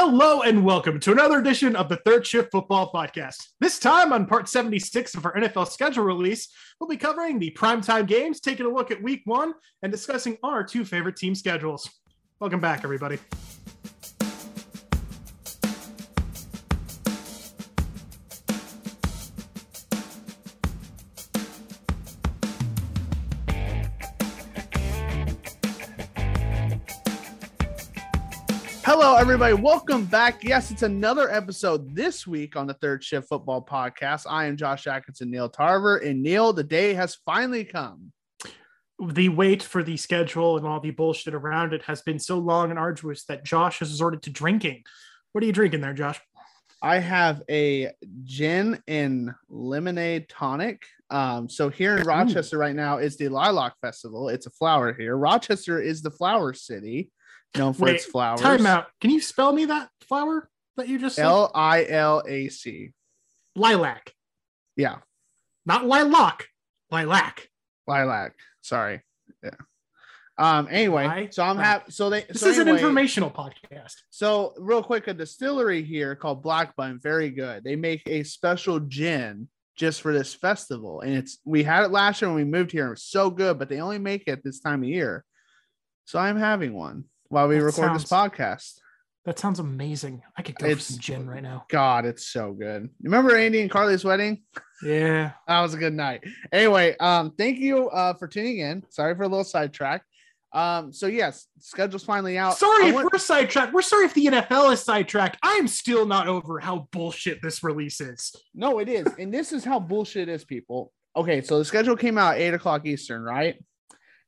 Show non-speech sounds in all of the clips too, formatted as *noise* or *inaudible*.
Hello and welcome to another edition of the Third Shift Football Podcast. This time on part 76 of our NFL schedule release, we'll be covering the primetime games, taking a look at week one, and discussing our two favorite team schedules. Welcome back, everybody. Everybody. Welcome back. Yes, it's another episode this week on the Third Shift Football Podcast. I am Josh Atkinson, Neil Tarver, and Neil, the day has finally come. The wait for the schedule and all the bullshit around it has been so long and arduous that Josh has resorted to drinking. What are you drinking there, Josh? I have a gin and lemonade tonic. Um, so here in Rochester right now is the Lilac Festival. It's a flower here. Rochester is the flower city known for Wait, its flowers. Time out. Can you spell me that flower that you just said? L I L A C. Lilac, Yeah, not lilac. Lilac. lilac. Sorry. Yeah. Um. Anyway, so I'm happy. So they. This so is an informational podcast. So, real quick, a distillery here called Black Button, very good. They make a special gin just for this festival, and it's we had it last year when we moved here. and It was so good, but they only make it this time of year. So I'm having one while we That record this podcast. That sounds amazing. I could go It's- for some gin right now. God, it's so good. Remember Andy and Carly's wedding? Yeah. That was a good night. Anyway, um, thank you uh for tuning in. Sorry for a little sidetrack. Um, so yes, schedule's finally out. Sorry I if want- we're sidetracked. We're sorry if the NFL is sidetracked. I'm still not over how bullshit this release is. No, it is. And this is how bullshit it is, people. Okay, so the schedule came out at 8 o'clock Eastern, right?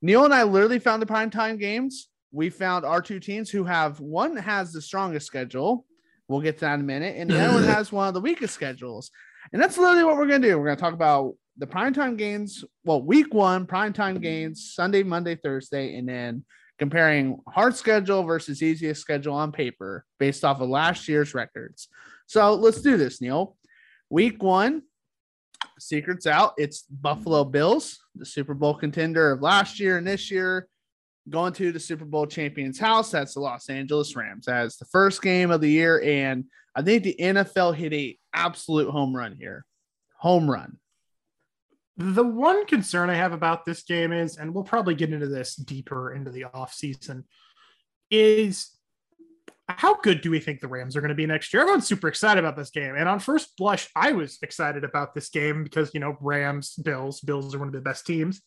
Neil and I literally found the prime time games. We found our two teams who have one has the strongest schedule. We'll get to that in a minute. And the other one *laughs* has one of the weakest schedules. And that's literally what we're going to do. We're going to talk about the primetime games. Well, week one, primetime games, Sunday, Monday, Thursday, and then comparing hard schedule versus easiest schedule on paper based off of last year's records. So let's do this, Neil. Week one, secrets out. It's Buffalo Bills, the Super Bowl contender of last year and this year, going to the Super Bowl champion's house. That's the Los Angeles Rams as the first game of the year. And I think the NFL hit a absolute home run here. Home run. The one concern I have about this game is, and we'll probably get into this deeper into the offseason, is how good do we think the Rams are going to be next year? Everyone's super excited about this game. And on first blush, I was excited about this game because, you know, Rams, Bills, Bills are one of the best teams.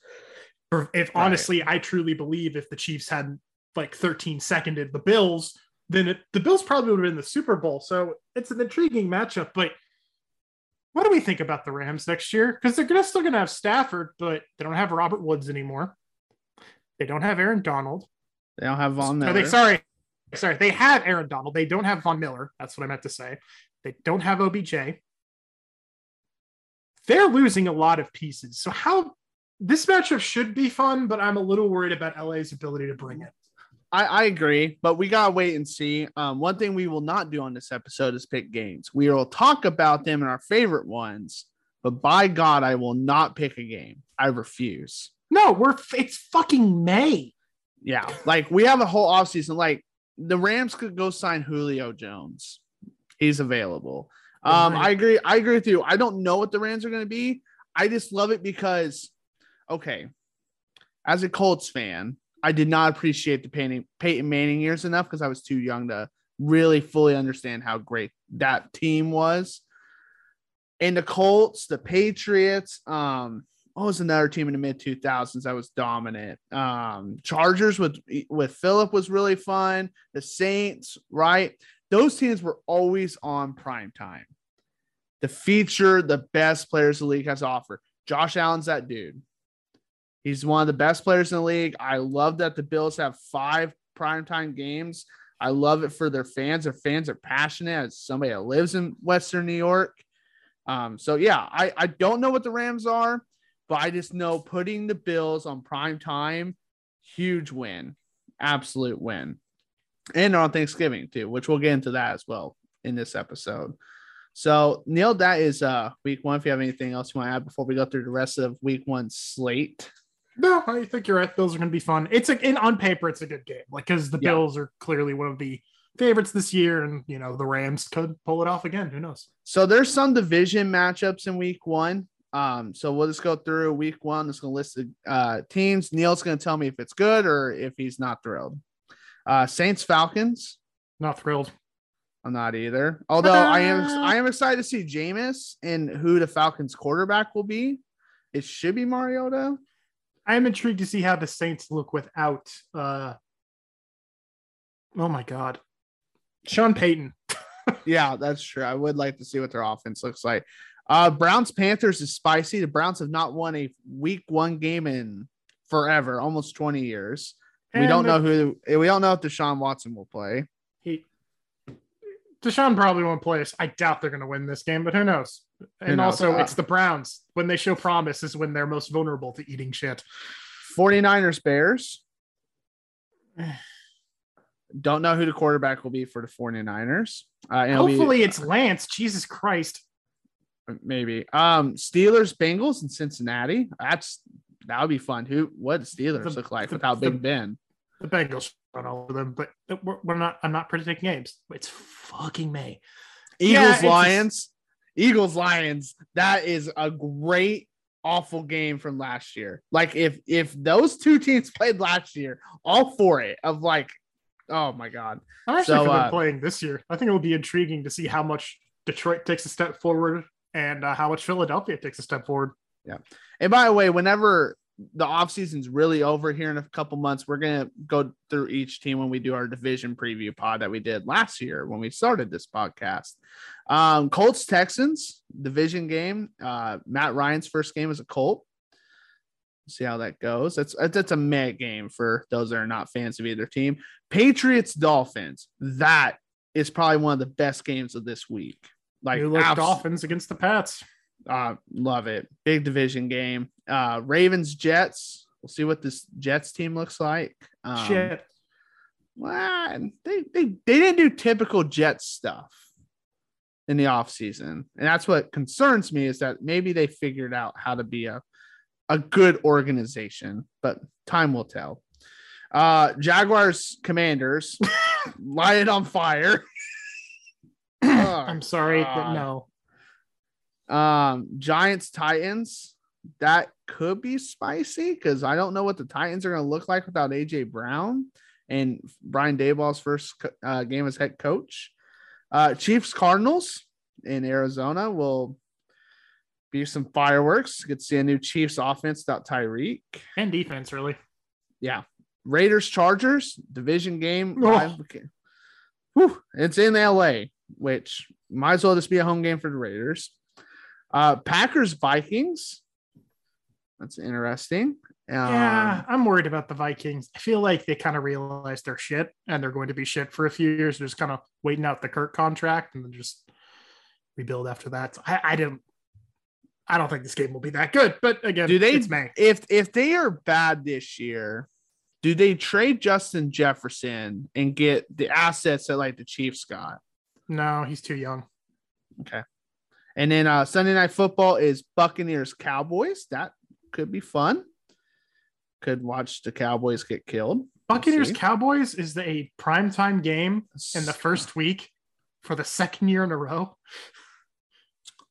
Or if Right. honestly, I truly believe if the Chiefs had like 13 seconded the Bills, then it, the Bills probably would have been the Super Bowl. So it's an intriguing matchup. But what do we think about the Rams next year? Because they're gonna, still going to have Stafford, but they don't have Robert Woods anymore. They don't have Aaron Donald. They don't have Von Are Miller. they, sorry, sorry. They have Aaron Donald. They don't have Von Miller. That's what I meant to say. They don't have OBJ. They're losing a lot of pieces. So how this matchup should be fun, but I'm a little worried about LA's ability to bring it. I, I agree, but we gotta wait and see. Um, one thing we will not do on this episode is pick games. We will talk about them and our favorite ones, but by God, I will not pick a game. I refuse. No, we're it's fucking May. Yeah, like we have a whole offseason. Like the Rams could go sign Julio Jones. He's available. Um, Right. I agree. I agree with you. I don't know what the Rams are going to be. I just love it because, okay, as a Colts fan, I did not appreciate the Peyton, Peyton Manning years enough because I was too young to really fully understand how great that team was. And the Colts, the Patriots, um, what was another team in the mid 2000s that was dominant? Um, Chargers with with Philip was really fun. The Saints, right? Those teams were always on prime time. To feature the best players the league has to offer. Josh Allen's that dude. He's one of the best players in the league. I love that the Bills have five primetime games. I love it for their fans. Their fans are passionate as somebody that lives in Western New York. Um, so yeah, I, I don't know what the Rams are, but I just know putting the Bills on prime time, huge win, absolute win. And on Thanksgiving too, which we'll get into that as well in this episode. So Neil, that is uh week one. If you have anything else you want to add before we go through the rest of week one slate. No, I think you're right. Bills are going to be fun. It's a in on paper, it's a good game. Like because the Yeah. Bills are clearly one of the favorites this year, and you know the Rams could pull it off again. Who knows? So there's some division matchups in week one. Um, so we'll just go through week one. Just gonna list the uh, teams. Neil's gonna tell me if it's good or if he's not thrilled. Uh, Saints Falcons. Not thrilled. I'm not either. Although I am I am excited to see Jameis and who the Falcons quarterback will be. It should be Mariota. I am intrigued to see how the Saints look without uh oh my god. Sean Payton. *laughs* yeah, that's true. I would like to see what their offense looks like. Uh Browns Panthers is spicy. The Browns have not won a week one game in forever, almost 20 years. we don't know who we don't know if Deshaun Watson will play. Deshaun probably won't play us. I doubt they're gonna win this game, but who knows? And knows? also Uh, it's the Browns. When they show promise is when they're most vulnerable to eating shit. 49ers Bears. *sighs* Don't know who the quarterback will be for the 49ers. Uh, it'll be- Hopefully it's Lance. Jesus Christ. maybe. Um, Steelers, Bengals, and Cincinnati. That's that would be fun. Who what Steelers The- look like the- without the- Big Ben? The Bengals run all over them, but we're, we're not. I'm not predicting games. It's fucking May. Eagles, a- Lions, Eagles, Lions. That is a great, awful game from last year. Like if if those two teams played last year, all for it. Of like, oh my god, I'm actually So, uh, playing this year. I think it will be intriguing to see how much Detroit takes a step forward and uh, how much Philadelphia takes a step forward. Yeah. And by the way, whenever the offseason's really over here in a couple months, we're gonna go through each team when we do our division preview pod that we did last year when we started this podcast. Um, Colts Texans division game. Uh, Matt Ryan's first game as a Colt. See how that goes. That's that's a mad game for those that are not fans of either team. Patriots Dolphins. That is probably one of the best games of this week. Like New look abs- Dolphins against the Pats. Uh, love it. Big division game. Uh, Ravens, Jets. We'll see what this Jets team looks like. Um, Shit. well, they, they, they didn't do typical Jets stuff in the offseason. And that's what concerns me is that maybe they figured out how to be a, a good organization, but time will tell. Uh, Jaguars, Commanders, *laughs* light it on fire. Oh, I'm sorry, but no. Um, Giants, Titans. That could be spicy because I don't know what the Titans are going to look like without AJ Brown and Brian Daboll's first uh, game as head coach. Uh, Chiefs, Cardinals in Arizona will be some fireworks. Get to see a new Chiefs offense without Tyreek. And defense, really. Yeah. Raiders, Chargers division game. Oh. Whew, it's in LA, which might as well just be a home game for the Raiders. Uh, Packers, Vikings. That's interesting. Um, yeah, I'm worried about the Vikings. I feel like they kind of realized their shit and they're going to be shit for a few years. They're just kind of waiting out the Kirk contract and then just rebuild after that. So I, I didn't. I don't think this game will be that good, but again, Do they- if if they are bad this year, do they trade Justin Jefferson and get the assets that like the Chiefs got? No, he's too young. And then uh, Sunday night football is Buccaneers Cowboys. That could be fun. Could watch the Cowboys get killed. Buccaneers. Cowboys is the, a primetime game in the first week for the second year in a row.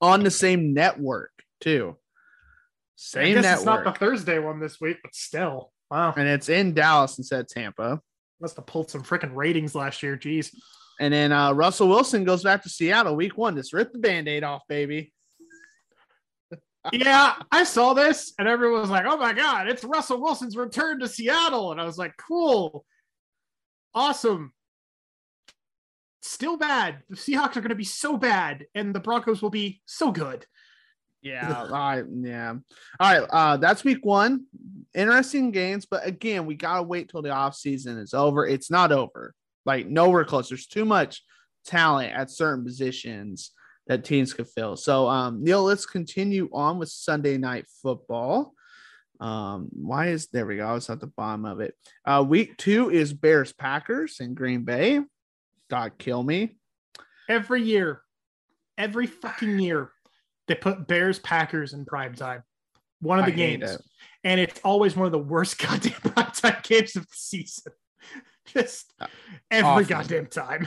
on the same network too. Same network. it's not the Thursday one this week, but still, wow, and it's in Dallas instead of Tampa. must have pulled some freaking ratings last year. Jeez. And then uh, Russell Wilson goes back to Seattle week one. Just rip the band-aid off, baby. yeah, I saw this and everyone was like, oh my God, it's Russell Wilson's return to Seattle. And I was like, cool, awesome. Still bad. The Seahawks are going to be so bad and the Broncos will be so good. Yeah, *laughs* I yeah. All right, uh, that's week one. Interesting games, but again, we gotta wait till the off season is over. It's not over. Like nowhere close. There's too much talent at certain positions that teams could fill. So, um, Neil, let's continue on with Sunday night football. Um, why is there we go? I was at the bottom of it. Uh, week two is Bears Packers in Green Bay. God kill me. Every year, every fucking year, they put Bears Packers in prime time. One of the I games. it. And it's always one of the worst *laughs* goddamn prime time games of the season. *laughs* Just every Awful. goddamn time.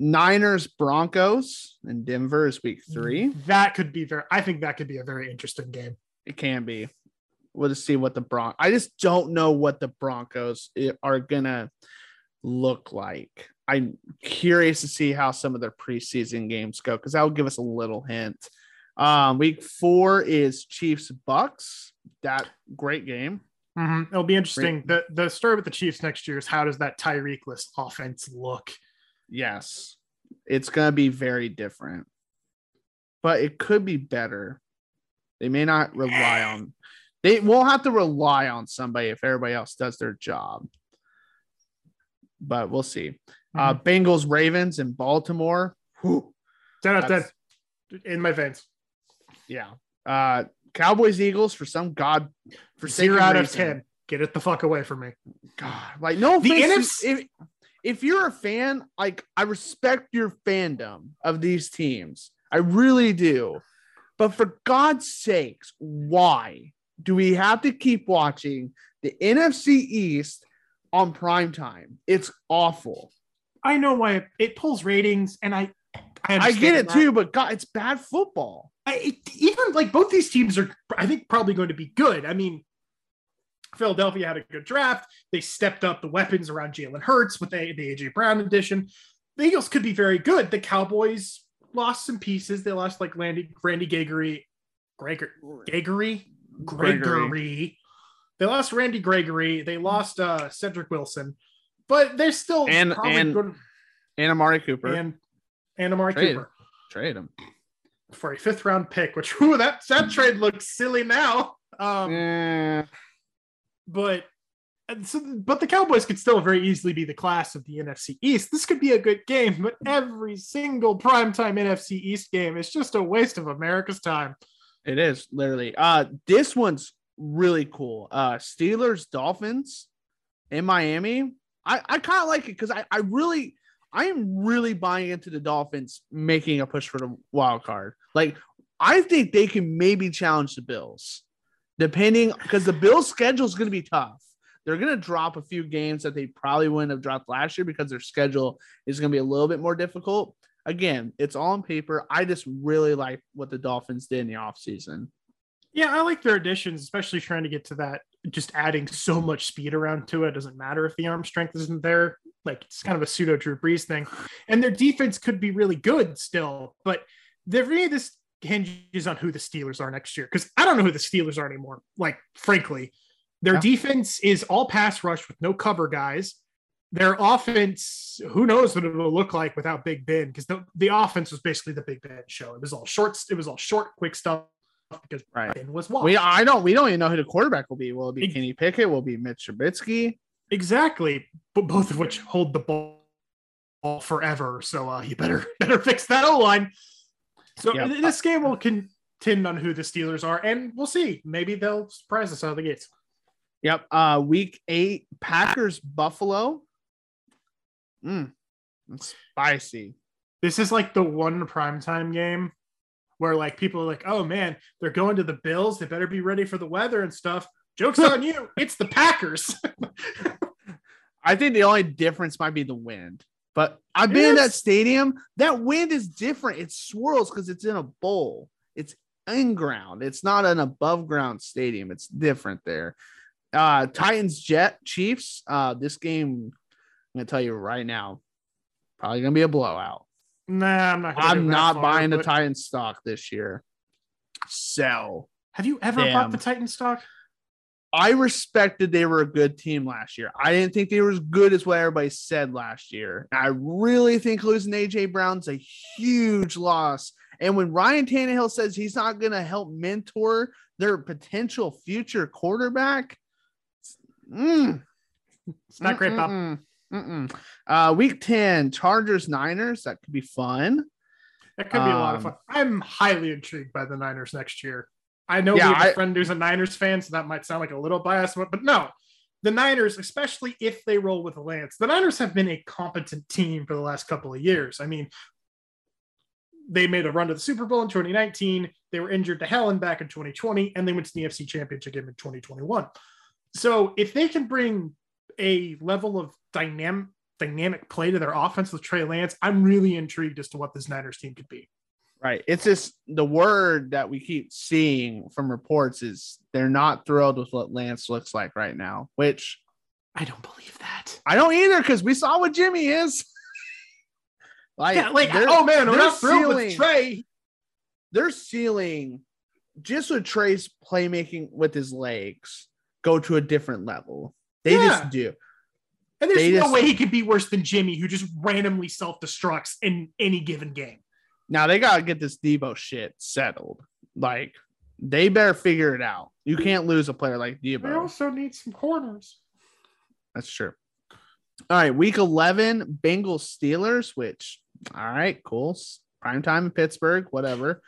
Niners Broncos in Denver is week three. That could be very. I think that could be a very interesting game. It can be. We'll just see what the Bron. I just don't know what the Broncos are gonna look like. I'm curious to see how some of their preseason games go because that will give us a little hint. Um, week four is Chiefs Bucks. That great game. Mhm. It'll be interesting. The the story with the Chiefs next year is how does that Tyreek-less offense look? Yes, it's gonna be very different, but it could be better. They may not rely on. They won't have to rely on somebody if everybody else does their job. But we'll see. Uh, Bengals, Ravens, in Baltimore. Whew, Ten out of ten that's- in my veins. yeah. Uh, Cowboys, Eagles for some god For zero out of ten. Get it the fuck away from me. God, like no The offense. NFC if, if you're a fan, like I respect your fandom of these teams. I really do. But for God's sakes, why do we have to keep watching the NFC East on prime time? It's awful. I know why it, it pulls ratings, and I I, I get it that. too, but God, it's bad football. I, it, even like both these teams are, I think, probably going to be good. I mean, Philadelphia had a good draft. They stepped up the weapons around Jalen Hurts with the, the AJ Brown addition. The Eagles could be very good. The Cowboys lost some pieces. They lost like Randy Randy Gregory, Gregor, Gregory, Gregory. Gregory. They lost Randy Gregory. They lost uh, Cedric Wilson, but they're still And- probably and good. And Amari Cooper. And and Amari Trade. Cooper Trade him. For a fifth round pick, which *laughs* ooh, that that trade looks silly now. Um, Eh, but so, but the Cowboys could still very easily be the class of the NFC East. This could be a good game, but every single primetime NFC East game is just a waste of America's time. It is literally. Uh, this one's really cool. Uh, Steelers, Dolphins in Miami. I, I kind of like it because I, I really, I am really buying into the Dolphins making a push for the wild card. Like, I think they can maybe challenge the Bills, depending because the Bills' schedule is going to be tough. They're going to drop a few games that they probably wouldn't have dropped last year because their schedule is going to be a little bit more difficult. Again, it's all on paper. I just really like what the Dolphins did in the offseason. Yeah, I like their additions, especially trying to get to that. Just adding so much speed around to it doesn't matter if the arm strength isn't there. Like it's kind of a pseudo Drew Brees thing, and their defense could be really good still. But the really this hinges on who the Steelers are next year because I don't know who the Steelers are anymore. Like frankly, their Yeah. defense is all pass rush with no cover guys. Their offense, who knows what it will look like without Big Ben? Because the, the offense was basically the Big Ben show. It was all short. It was all short, quick stuff because Right. Ben was washed. We I don't we don't even know who the quarterback will be. Will it be Kenny Pickett? Will it be Mitch Trubisky? Exactly, but both of which hold the ball forever. So uh, you better *laughs* better fix that O line. So this game will contend on who the Steelers are, and we'll see. Maybe they'll surprise us out of the gates. Yep. Uh week eight, Packers Buffalo. Mm, spicy. This is like the one primetime game where like people are like, "Oh man, they're going to the Bills. They better be ready for the weather and stuff." Jokes on you. It's the Packers. *laughs* I think the only difference might be the wind. But I've been in that stadium. That wind is different. It swirls because it's in a bowl. It's in ground. It's not an above ground stadium. It's different there. Uh Titans Jet Chiefs. Uh this game, I'm gonna tell you right now, probably gonna be a blowout. nah, I'm not. I'm not far, buying the but- Titans stock this year. Sell. Have you ever Damn. bought the Titan stock? I respected they were a good team last year. I didn't think they were as good as what everybody said last year. I really think losing AJ Brown's a huge loss. And when Ryan Tannehill says he's not going to help mentor their potential future quarterback, mm, It's not great, Bob. Uh, week 10, Chargers Niners. That could be fun. That could be a lot of Um, fun. I'm highly intrigued by the Niners next year. I know Yeah, we have a I- friend who's a Niners fan, so that might sound like a little biased, but, but no. The Niners, especially if they roll with Lance, the Niners have been a competent team for the last couple of years. I mean, they made a run to the Super Bowl in 2019. They were injured to hell and back in 2020, and they went to the NFC Championship game in 2021. So if they can bring a level of dynamic dynamic play to their offense with Trey Lance, I'm really intrigued as to what this Niners team could be. Right. It's just the word that we keep seeing from reports is they're not thrilled with what Lance looks like right now, which I don't believe that. I don't either because we saw what Jimmy is. *laughs* like, yeah, like oh man, we're not thrilled ceiling, with Trey. They're ceiling just with Trey's playmaking with his legs go to a different level. They yeah. just do. And there's they no just, way he could be worse than Jimmy, who just randomly self destructs in any given game. Now they gotta get this Deebo shit settled. Like they better figure it out. You can't lose a player like Deebo. They also need some corners. That's true. All right, week 11, Bengals Steelers, which all right, cool. Prime time in Pittsburgh, whatever.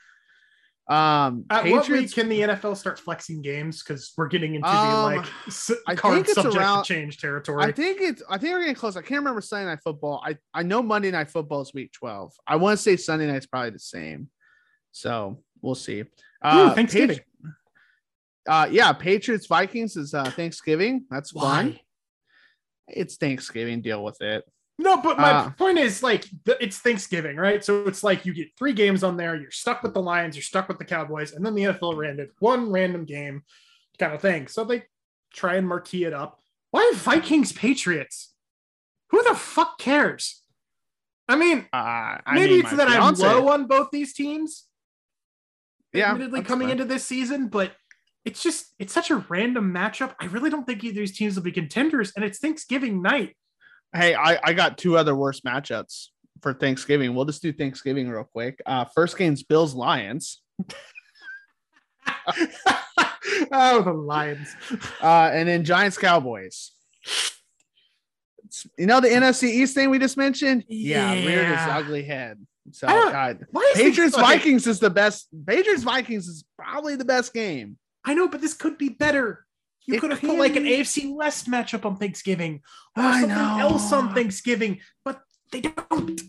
Um, At Patriots, what week can the NFL start flexing games? Because we're getting into um, the like s- I card subject around, to change territory. I think it's. I think we're getting close. I can't remember Sunday night football. I I know Monday night football is week twelve. I want to say Sunday night's probably the same. So we'll see. Uh, Ooh, Thanksgiving. Patri- uh, yeah, Patriots Vikings is uh, Thanksgiving. That's fun. It's Thanksgiving. Deal with it. No, but my uh, point is like it's Thanksgiving, right? So it's like you get three games on there. You're stuck with the Lions. You're stuck with the Cowboys, and then the NFL ran one random game, kind of thing. So they try and marquee it up. Why Vikings Patriots? Who the fuck cares? I mean, uh, maybe mean, it's that fiance. I'm low on both these teams. Yeah, admittedly coming fine. into this season, but it's just it's such a random matchup. I really don't think either of these teams will be contenders, and it's Thanksgiving night. Hey, I, I got two other worst matchups for Thanksgiving. We'll just do Thanksgiving real quick. Uh, first game's Bills Lions. *laughs* oh, the Lions. Uh, and then Giants Cowboys. you know the NFC East thing we just mentioned? Yeah, yeah reared his ugly head. So God, Patriots Vikings is the best. Patriots Vikings is probably the best game. I know, but this could be better. You could have put like an AFC West matchup on Thanksgiving or I something know. else on Thanksgiving, but they don't.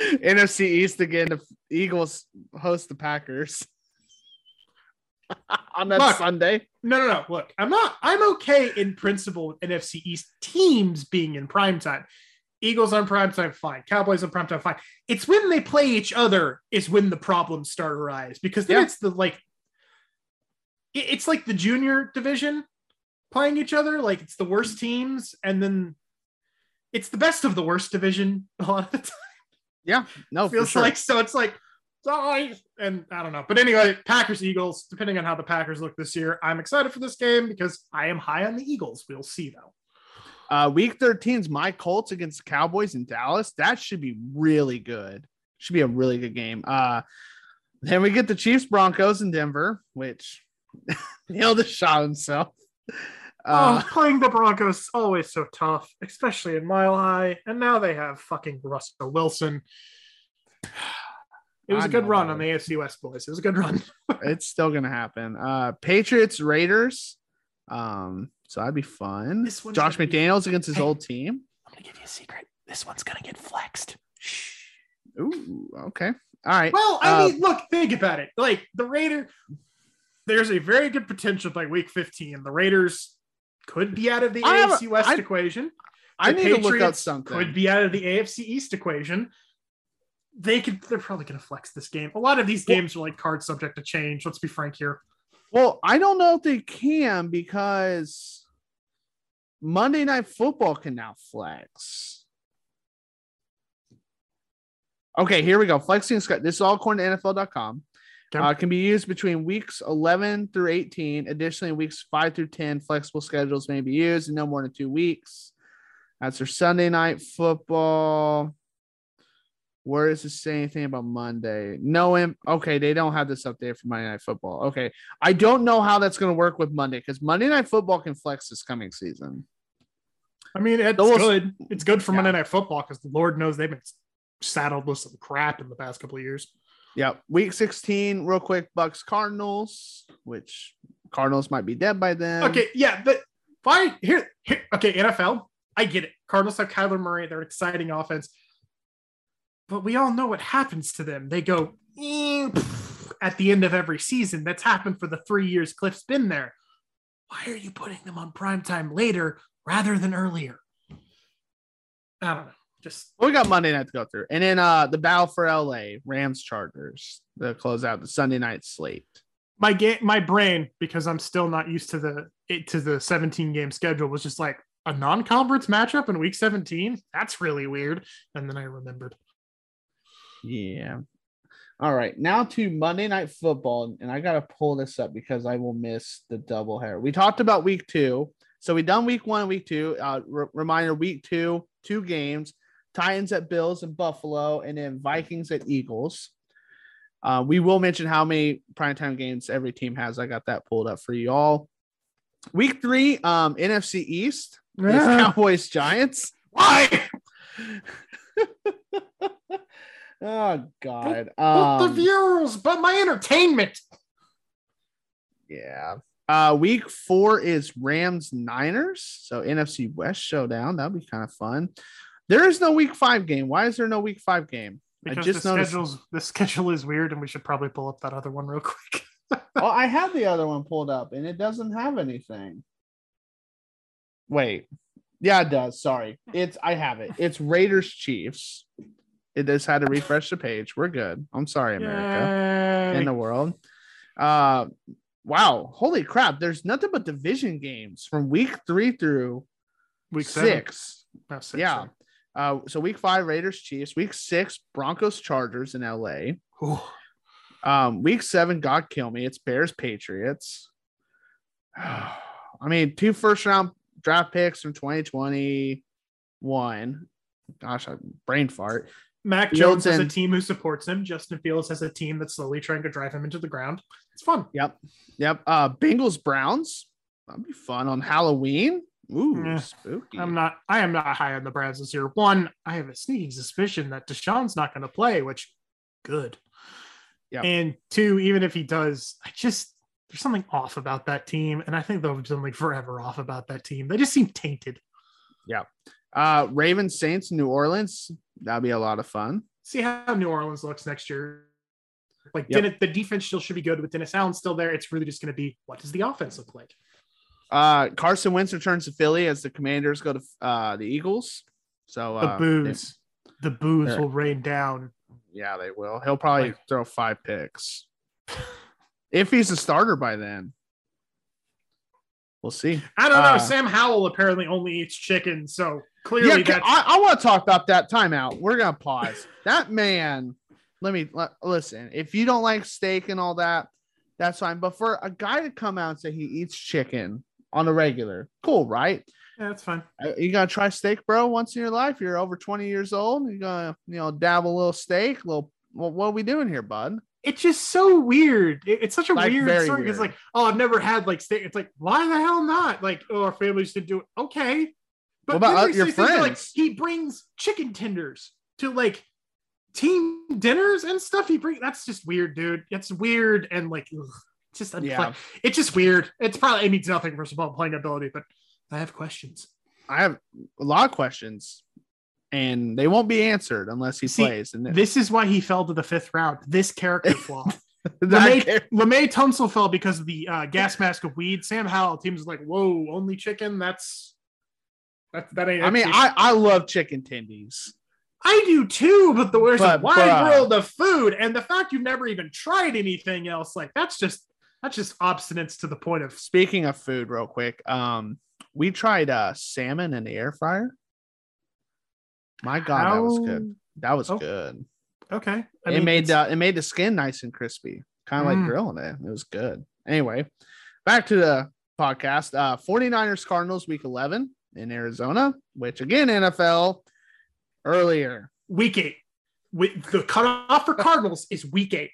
NFC East again. The Eagles host the Packers *laughs* on that look, Sunday. No, no, no. Look, I'm not. I'm okay in principle with NFC East teams being in prime time. Eagles on prime time, fine. Cowboys on prime time, fine. It's when they play each other is when the problems start to arise because then yeah. it's the like. It's like the junior division playing each other. Like it's the worst teams, and then it's the best of the worst division a lot of the *laughs* time. Yeah, no, feels sure. like so. It's like and I don't know. But anyway, Packers Eagles. Depending on how the Packers look this year, I'm excited for this game because I am high on the Eagles. We'll see though. Uh, week 13's my Colts against the Cowboys in Dallas. That should be really good. Should be a really good game. Uh, then we get the Chiefs Broncos in Denver, which *laughs* nailed the shot himself. Uh, oh, playing the Broncos always so tough, especially in Mile High. And now they have fucking Russell Wilson. It was I a good know. run on the AFC West, boys. It was a good run. *laughs* it's still gonna happen. Uh Patriots Raiders. Um, so that'd be fun. This Josh McDaniels be... against his hey, old team. I'm gonna give you a secret. This one's gonna get flexed. Shh. Ooh, okay. All right. Well, I uh, mean, look, think about it. Like the Raider, there's a very good potential by week 15. The Raiders could be out of the I AFC West I, equation. The I need Patriots to look up something. Could be out of the AFC East equation. They could. They're probably going to flex this game. A lot of these games well, are like cards subject to change. Let's be frank here. Well, I don't know if they can because Monday Night Football can now flex. Okay, here we go. Flexing Scott. This is all according to NFL.com. Okay. Uh, can be used between weeks 11 through 18. Additionally, weeks 5 through 10, flexible schedules may be used in no more than two weeks. That's for Sunday night football. Where does it say anything about Monday? No, imp- okay, they don't have this up there for Monday Night Football. Okay, I don't know how that's going to work with Monday because Monday Night Football can flex this coming season. I mean, it's good. It's good for yeah. Monday Night Football because the Lord knows they've been saddled with some crap in the past couple of years. Yeah, week 16, real quick, Bucks Cardinals, which Cardinals might be dead by then. Okay, yeah, but fine. Here, here, okay, NFL, I get it. Cardinals have Kyler Murray, they're an exciting offense. But we all know what happens to them. They go at the end of every season. That's happened for the three years Kliff's been there. Why are you putting them on prime time later rather than earlier? I don't know. Just Well, we got Monday night to go through, and then uh the battle for LA Rams Chargers to close out the Sunday night slate. my game, my brain, because I'm still not used to the it to the 17 game schedule, was just like a non-conference matchup in week 17. That's really weird. And then I remembered. Yeah. All right, now to Monday Night Football, and I gotta pull this up because I will miss the double hair. We talked about week two, so we done week one, week two. Uh, re- reminder: week two, two games: Titans at Bills and Buffalo, and then Vikings at Eagles. Uh, we will mention how many primetime games every team has. I got that pulled up for you all. Week three, um, NFC East is Cowboys Giants. Why? *laughs* Oh God. But the Um, views, but my entertainment. Yeah. Uh, week four is Rams Niners. So NFC West showdown. That'll be kind of fun. There is no week five game. Why is there no week five game? I Because just the noticed- schedule's the schedule is weird, and we should probably pull up that other one real quick. *laughs* Oh, I had the other one pulled up and it doesn't have anything. Wait. Yeah, it does. Sorry. It's I have it. It's Raiders Chiefs. It just had to refresh the page. We're good. I'm sorry, America. Yay. in the world. Uh wow, holy crap. There's nothing but division games from week three through week six. No, six, Yeah. sorry. Uh so week five, Raiders, Chiefs, week six, Broncos, Chargers in LA. Ooh. Um, week seven, God kill me. It's Bears, Patriots. *sighs* I mean, two first round draft picks from 2021. Gosh, I brain fart. Mac Fields Jones has a team who supports him. Justin Fields has a team that's slowly trying to drive him into the ground. It's fun. Yep. Yep. Uh Bengals, Browns. That'd be fun on Halloween. Ooh, Yeah. spooky. I'm not. I am not high on the Browns this year. One, I have a sneaking suspicion that Deshaun's not going to play, which good. Yeah. And two, even if he does, I just there's something off about that team, and I think there'll be something forever off about that team. They just seem tainted. Yeah. Uh, Ravens, Saints, New Orleans. That'd be a lot of fun. See how New Orleans looks next year. Like Yep. Dennis, the defense still should be good with Dennis Allen still there. It's really just going to be what does the offense look like? Uh, Carson Wentz returns to Philly as the Commanders go to uh the Eagles. So The uh, booze, the booze will rain down. yeah, they will. He'll probably Like- throw five picks if he's a starter by then. We'll see. I don't know. Uh, Sam Howell apparently only eats chicken, so clearly Yeah, I, I want to talk about that timeout. We're gonna pause. that man, let me let, listen. If you don't like steak and all that, that's fine. But for a guy to come out and say he eats chicken on a regular, cool, right? yeah, that's fine. Uh, You gotta try steak, bro, once in your life. You're over 20 years old. You gotta, you know, dabble a little steak. A little, well, what are we doing here, bud? It's just so weird. It- it's such a Like, weird story because, weird. like, oh, I've never had like steak. It's like, why the hell not? Like, oh, our family should do it. Okay, What about, uh, your where, Like, he brings chicken tenders to like team dinners and stuff. He brings. that's just weird, dude. It's weird and like, ugh, it's just. Yeah, It's just weird. It's probably it means nothing for football playing ability, but I have questions. I have a lot of questions, and they won't be answered unless he See, plays. And This is why he fell to the fifth round. This character *laughs* flaw. *laughs* LeMay, LeMay Tunsil fell because of the uh, gas mask of weed. Sam Howell teams like, whoa, only chicken. That's that that ain't. I mean, I, I love chicken tendies. I do too, but the there's a wide bruh. world of food, and the fact you've never even tried anything else, like that's just that's just obstinance to the point of Speaking of food, real quick, um, we tried uh salmon in the air fryer. My God, that was good. That was Oh, good. Okay, I it mean, made it made the skin nice and crispy, kind of Mm. like grilling it. It was good. Anyway, back to the podcast. Uh 49ers Cardinals week 11 in Arizona, which again NFL earlier. week eight. With the cutoff for Cardinals is week eight.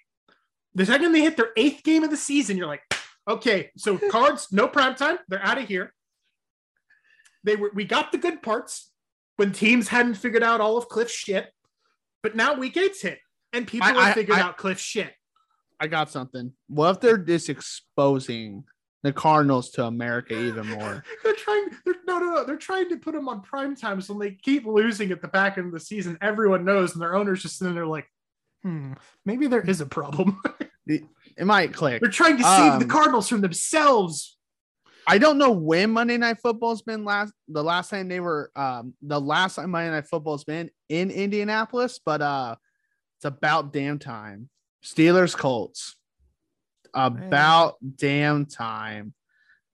The second they hit their eighth game of the season, you're like, okay, so cards, no prime time, they're out of here. They were we got the good parts when teams hadn't figured out all of Kliff's shit, but now week eight's hit and people I- have figured I- out Kliff's shit. I got something. What if they're just exposing the Cardinals to America even more? *laughs* They're trying. They're, no, no, no. They're trying to put them on prime time, so they keep losing at the back end of the season, everyone knows, and their owners just sitting there like, hmm, maybe there is a problem. *laughs* It might click. They're trying to save the Um, Cardinals from themselves. I don't know when Monday Night Football's been last. The last time they were, um, the last time Monday Night Football's been in Indianapolis, but uh, it's about damn time. Steelers Colts. About damn time.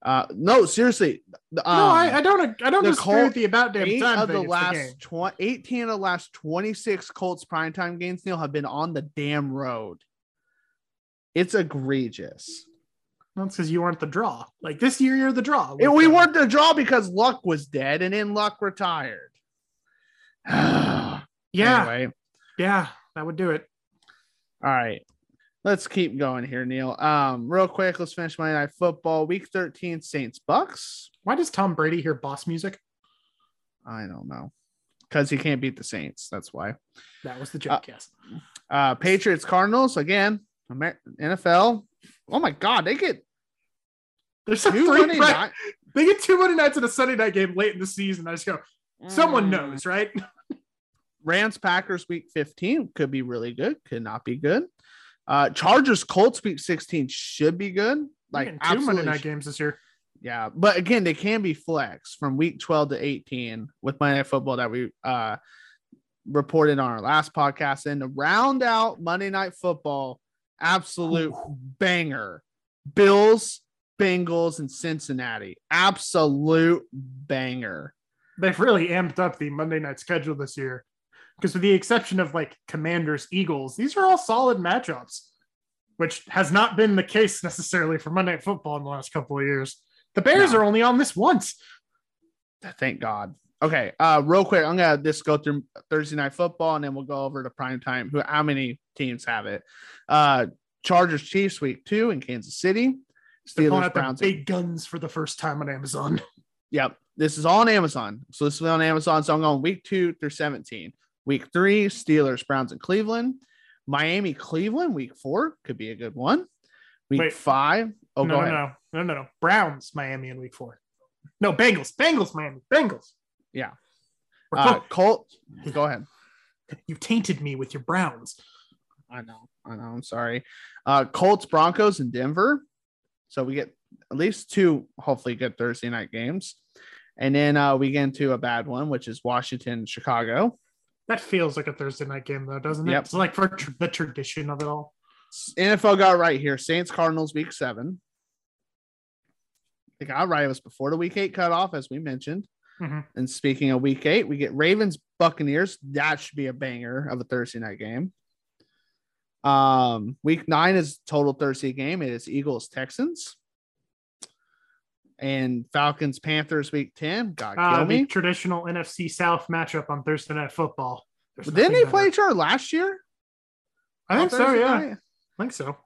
Uh, no, seriously. Um, no, I, I don't. I don't the disagree Colt- with the about damn eight time of thing. the last game. tw- 18 of the last 26 Colts primetime games, Neil, have been on the damn road. It's egregious. That's because you weren't the draw. Like this year, you're the draw. We uh, weren't the draw because Luck was dead, and then Luck retired. *sighs* Yeah, Anyway, yeah, that would do it. all right. Let's keep going here, Neil. Um, real quick, let's finish Monday Night Football, Week 13, Saints Bucks. Why does Tom Brady hear boss music? I don't know, because he can't beat the Saints. That's why. That was the Uh, joke. yes. Uh, Patriots Cardinals again. Amer- NFL. Oh my God, they get There's some two three Monday night. They get two Monday nights in a Sunday night game late in the season. I just go, someone Mm. knows, right? *laughs* Rams Packers week 15 could be really good, could not be good. Uh Chargers Colts week 16 should be good. Like Like two Monday night games this year. Yeah, but again, they can be flex from week 12 to 18 with Monday Night Football that we uh reported on our last podcast. And to round out Monday Night Football, absolute banger. Bills, Bengals, and Cincinnati. Absolute banger. They've really amped up the Monday night schedule this year. Because with the exception of like Commanders, Eagles, these are all solid matchups, which has not been the case necessarily for Monday Night Football in the last couple of years. The Bears No. are only on this once. Thank God. Okay, uh, real quick, I'm gonna just go through Thursday night football and then we'll go over to prime time. Who how many teams have it? Uh Chargers Chiefs week two in Kansas City. They're Steelers the Browns. big guns for the first time on Amazon. *laughs* Yep. This is all on Amazon. So this is on Amazon. So I'm going week two through 17. Week three, Steelers, Browns, and Cleveland. Miami, Cleveland, week four could be a good one. Week Wait. five. Oh, no, go no, ahead. no, no, no, no. Browns, Miami in week four. No, Bengals, Bengals, Miami, Bengals. Yeah. Uh. Colt, go ahead. *laughs* you tainted me with your Browns. I know. I know. I'm sorry. Uh, Colts, Broncos, and Denver. So we get at least two, hopefully, good Thursday night games. And then uh, we get into a bad one, which is Washington, Chicago. That feels like a Thursday night game, though, doesn't it? Yep. It's like for tr- the tradition of it all. NFL got right here. Saints Cardinals week seven. They got right. It was before the week eight cutoff, as we mentioned. Mhm. And speaking of week eight, we get Ravens Buccaneers. That should be a banger of a Thursday night game. Um, week nine is total Thursday game. It is Eagles Texans. And Falcons Panthers week 10. God Uh, kill me. traditional NFC South matchup on Thursday Night Football. Didn't they play each other last year? I think so. Yeah, night? I think so.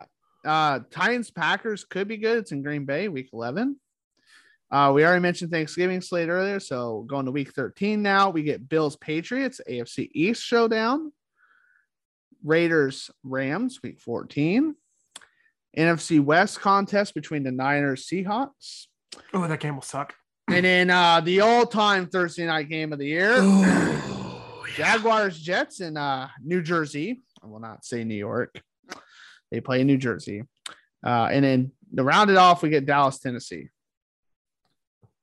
Uh, Titans Packers could be good. It's in Green Bay, week 11. Uh, we already mentioned Thanksgiving slate earlier. So going to week 13 now, we get Bills Patriots, AFC East showdown. Raiders Rams, week 14. NFC West contest between the Niners Seahawks. Oh, that game will suck. And then uh, the all time Thursday night game of the year Oh, *sighs* Jaguars Jets in uh, New Jersey. I will not say New York. They play in New Jersey. Uh, and then to round it off, we get Dallas, Tennessee.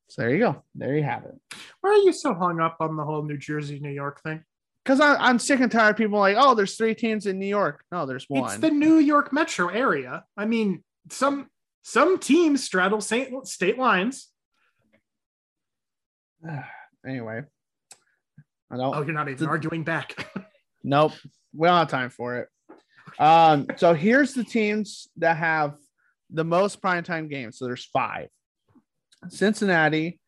So there you go. There you have it. Why are you so hung up on the whole New Jersey, New York thing? Because I'm sick and tired of people like, oh, there's three teams in New York. No, there's one. It's the New York metro area. I mean, some some teams straddle Saint state lines. *sighs* anyway, I don't. Oh, you're not even The- arguing back. *laughs* Nope. We don't have time for it. Um, so here's the teams that have the most primetime games. So there's five. Cincinnati,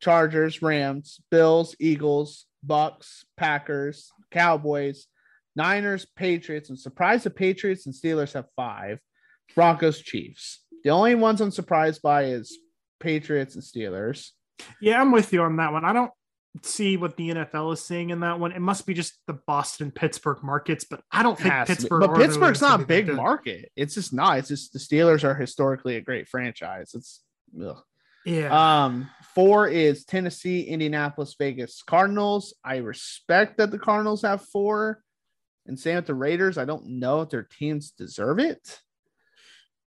Chargers, Rams, Bills, Eagles, Bucks, Packers, Cowboys, Niners, Patriots. I'm surprised the Patriots and Steelers have five. Broncos, Chiefs. The only ones I'm surprised by is Patriots and Steelers. yeah, I'm with you on that one. I don't see what the NFL is seeing in that one. It must be just the Boston Pittsburgh markets, but I don't think Has to be. Pittsburgh. but Pittsburgh's not a big market. It's just not. It's just the Steelers are historically a great franchise. It's ugh. Yeah, um four is Tennessee, Indianapolis, Vegas, Cardinals. I respect that the Cardinals have four, and same with the Raiders. I don't know if their teams deserve it.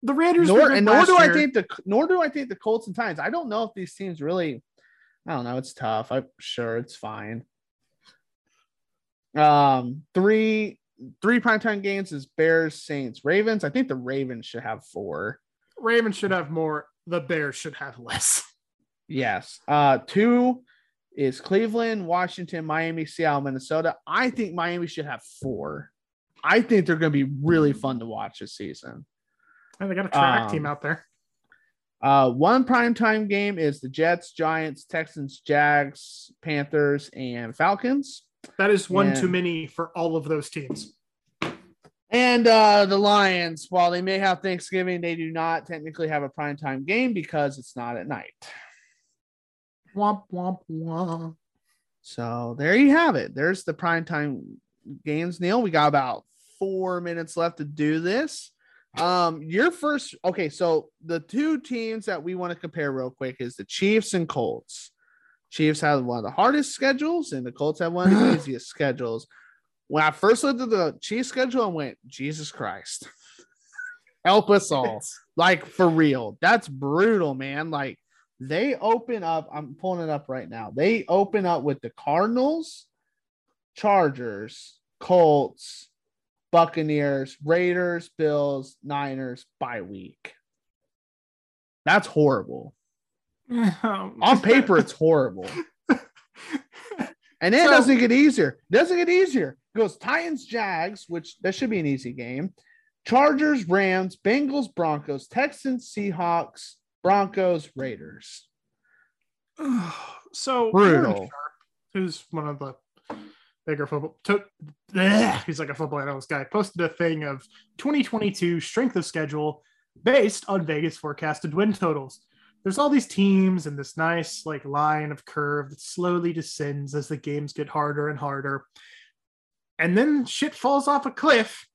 the Raiders. Nor, and nor do I think the nor do I think the Colts and Titans. I don't know if these teams really. I don't know. It's tough. I'm sure it's fine. Um, three three primetime games is Bears, Saints, Ravens. I think the Ravens should have four. Ravens should have more. The Bears should have less. Yes. Uh, two is Cleveland, Washington, Miami, Seattle, Minnesota. I think Miami should have four. I think they're going to be really fun to watch this season. And they got a track Um, team out there. Uh, one primetime game is the Jets, Giants, Texans, Jags, Panthers, and Falcons. That is one yeah. too many for all of those teams. And uh, the Lions, while they may have Thanksgiving, they do not technically have a primetime game because it's not at night. Womp womp womp. So there you have it. There's the primetime games, Neil. We got about four minutes left to do this. Um, your first okay, so the two teams that we want to compare real quick is the Chiefs and Colts. Chiefs have one of the hardest schedules, and the Colts have one of the *laughs* easiest schedules. When I first looked at the Chiefs schedule, I went, Jesus Christ. *laughs* Help us all. *laughs* Like for real. That's brutal, man. Like they open up. I'm pulling it up right now. They open up with the Cardinals, Chargers, Colts, Buccaneers, Raiders, Bills, Niners by week. That's horrible. *laughs* On paper, it's horrible. And then So- it doesn't get easier. It doesn't get easier. It goes Titans, Jags, which that should be an easy game. Chargers, Rams, Bengals, Broncos, Texans, Seahawks, Broncos, Raiders. *sighs* so Brutal. Warren Sharp, who's one of the bigger football, to, Bleh, he's like a football analyst guy, posted a thing of 2022 strength of schedule based on Vegas forecasted win totals. There's all these teams and this nice like line of curve that slowly descends as the games get harder and harder. And then shit falls off a cliff,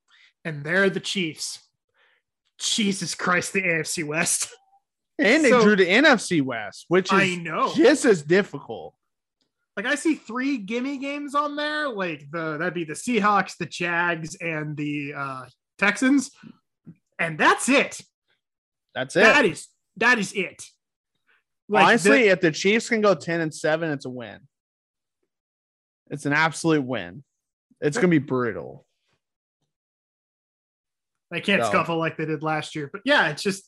and they're the Chiefs. Jesus Christ, the AFC West. *laughs* And they drew the NFC West, which I is know. just as difficult. like I see three gimme games on there. Like the that'd be the Seahawks, the Jags, and the uh, Texans, and that's it. That's it. That is that is it. Like Honestly, the- if the Chiefs can go 10 and 7, it's a win. It's an absolute win. It's going to be brutal. they can't so- scuffle like they did last year. But yeah, it's just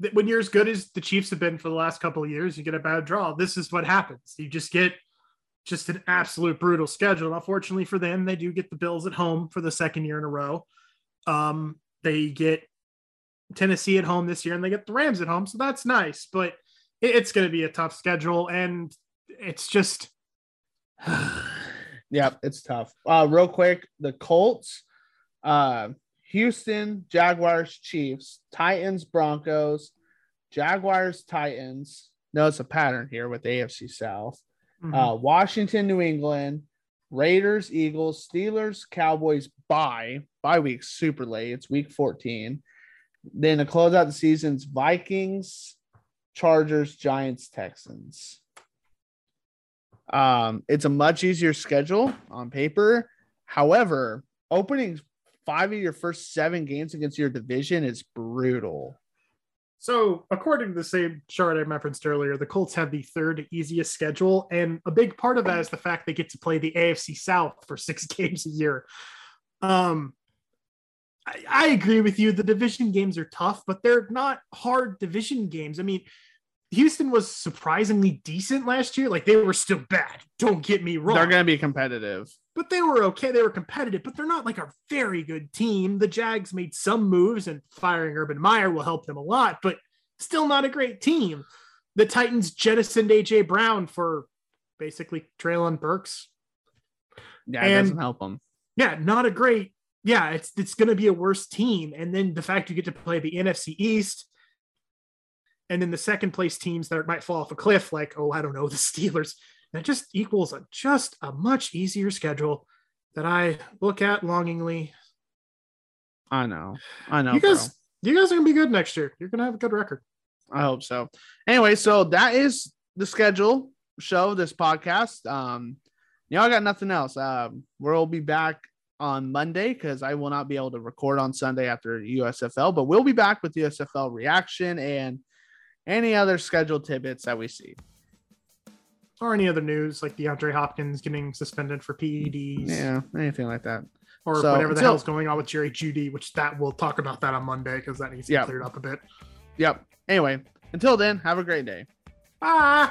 that when you're as good as the Chiefs have been for the last couple of years, you get a bad draw. This is what happens. You just get just an absolute brutal schedule. Unfortunately for them, they do get the Bills at home for the second year in a row. Um, they get Tennessee at home this year, and they get the Rams at home, so that's nice. But it's going to be a tough schedule, and it's just *sighs* Yep, it's tough. Uh, real quick, the Colts, uh, Houston, Jaguars, Chiefs, Titans, Broncos, Jaguars, Titans. Notice a pattern here with AFC South. mhm. Uh, Washington, New England, Raiders, Eagles, Steelers, Cowboys. Bye bye week super late. It's week 14. Then to close out the seasons, Vikings, Chargers, Giants, Texans. Um, it's a much easier schedule on paper. However, opening five of your first seven games against your division is brutal. So, according to the same chart I referenced earlier, the Colts have the third easiest schedule. And a big part of that is the fact they get to play the AFC South for six *laughs* games a year. Um, I, I agree with you. The division games are tough, but they're not hard division games. I mean, Houston was surprisingly decent last year. Like they were still bad. Don't get me wrong They're going to be competitive. but they were okay. They were competitive, but they're not like a very good team. The Jags made some moves, and firing Urban Meyer will help them a lot, but still not a great team. The Titans jettisoned AJ Brown for basically Treylon Burks. Yeah, it And- doesn't help them. Yeah, not a great. Yeah, it's it's going to be a worse team, and then the fact you get to play the NFC East. And then the second place teams that might fall off a cliff, like oh I don't know the Steelers, that just equals a just a much easier schedule that I look at longingly I know. I know. you bro. guys, you guys are gonna be good next year. You're gonna have a good record. I hope so. Anyway, so that is the schedule show this podcast. Um, I got nothing else. Um, we'll be back on Monday because I will not be able to record on Sunday after USFL, but we'll be back with USFL reaction and any other scheduled tidbits that we see. Or any other news like DeAndre Hopkins getting suspended for PEDs. Yeah, anything like that. Or So, whatever the until- hell's going on with Jerry Jeudy, which that we'll talk about that on Monday because that needs to Yeah. be cleared up a bit. Yep. Anyway, until then, have a great day. Bye.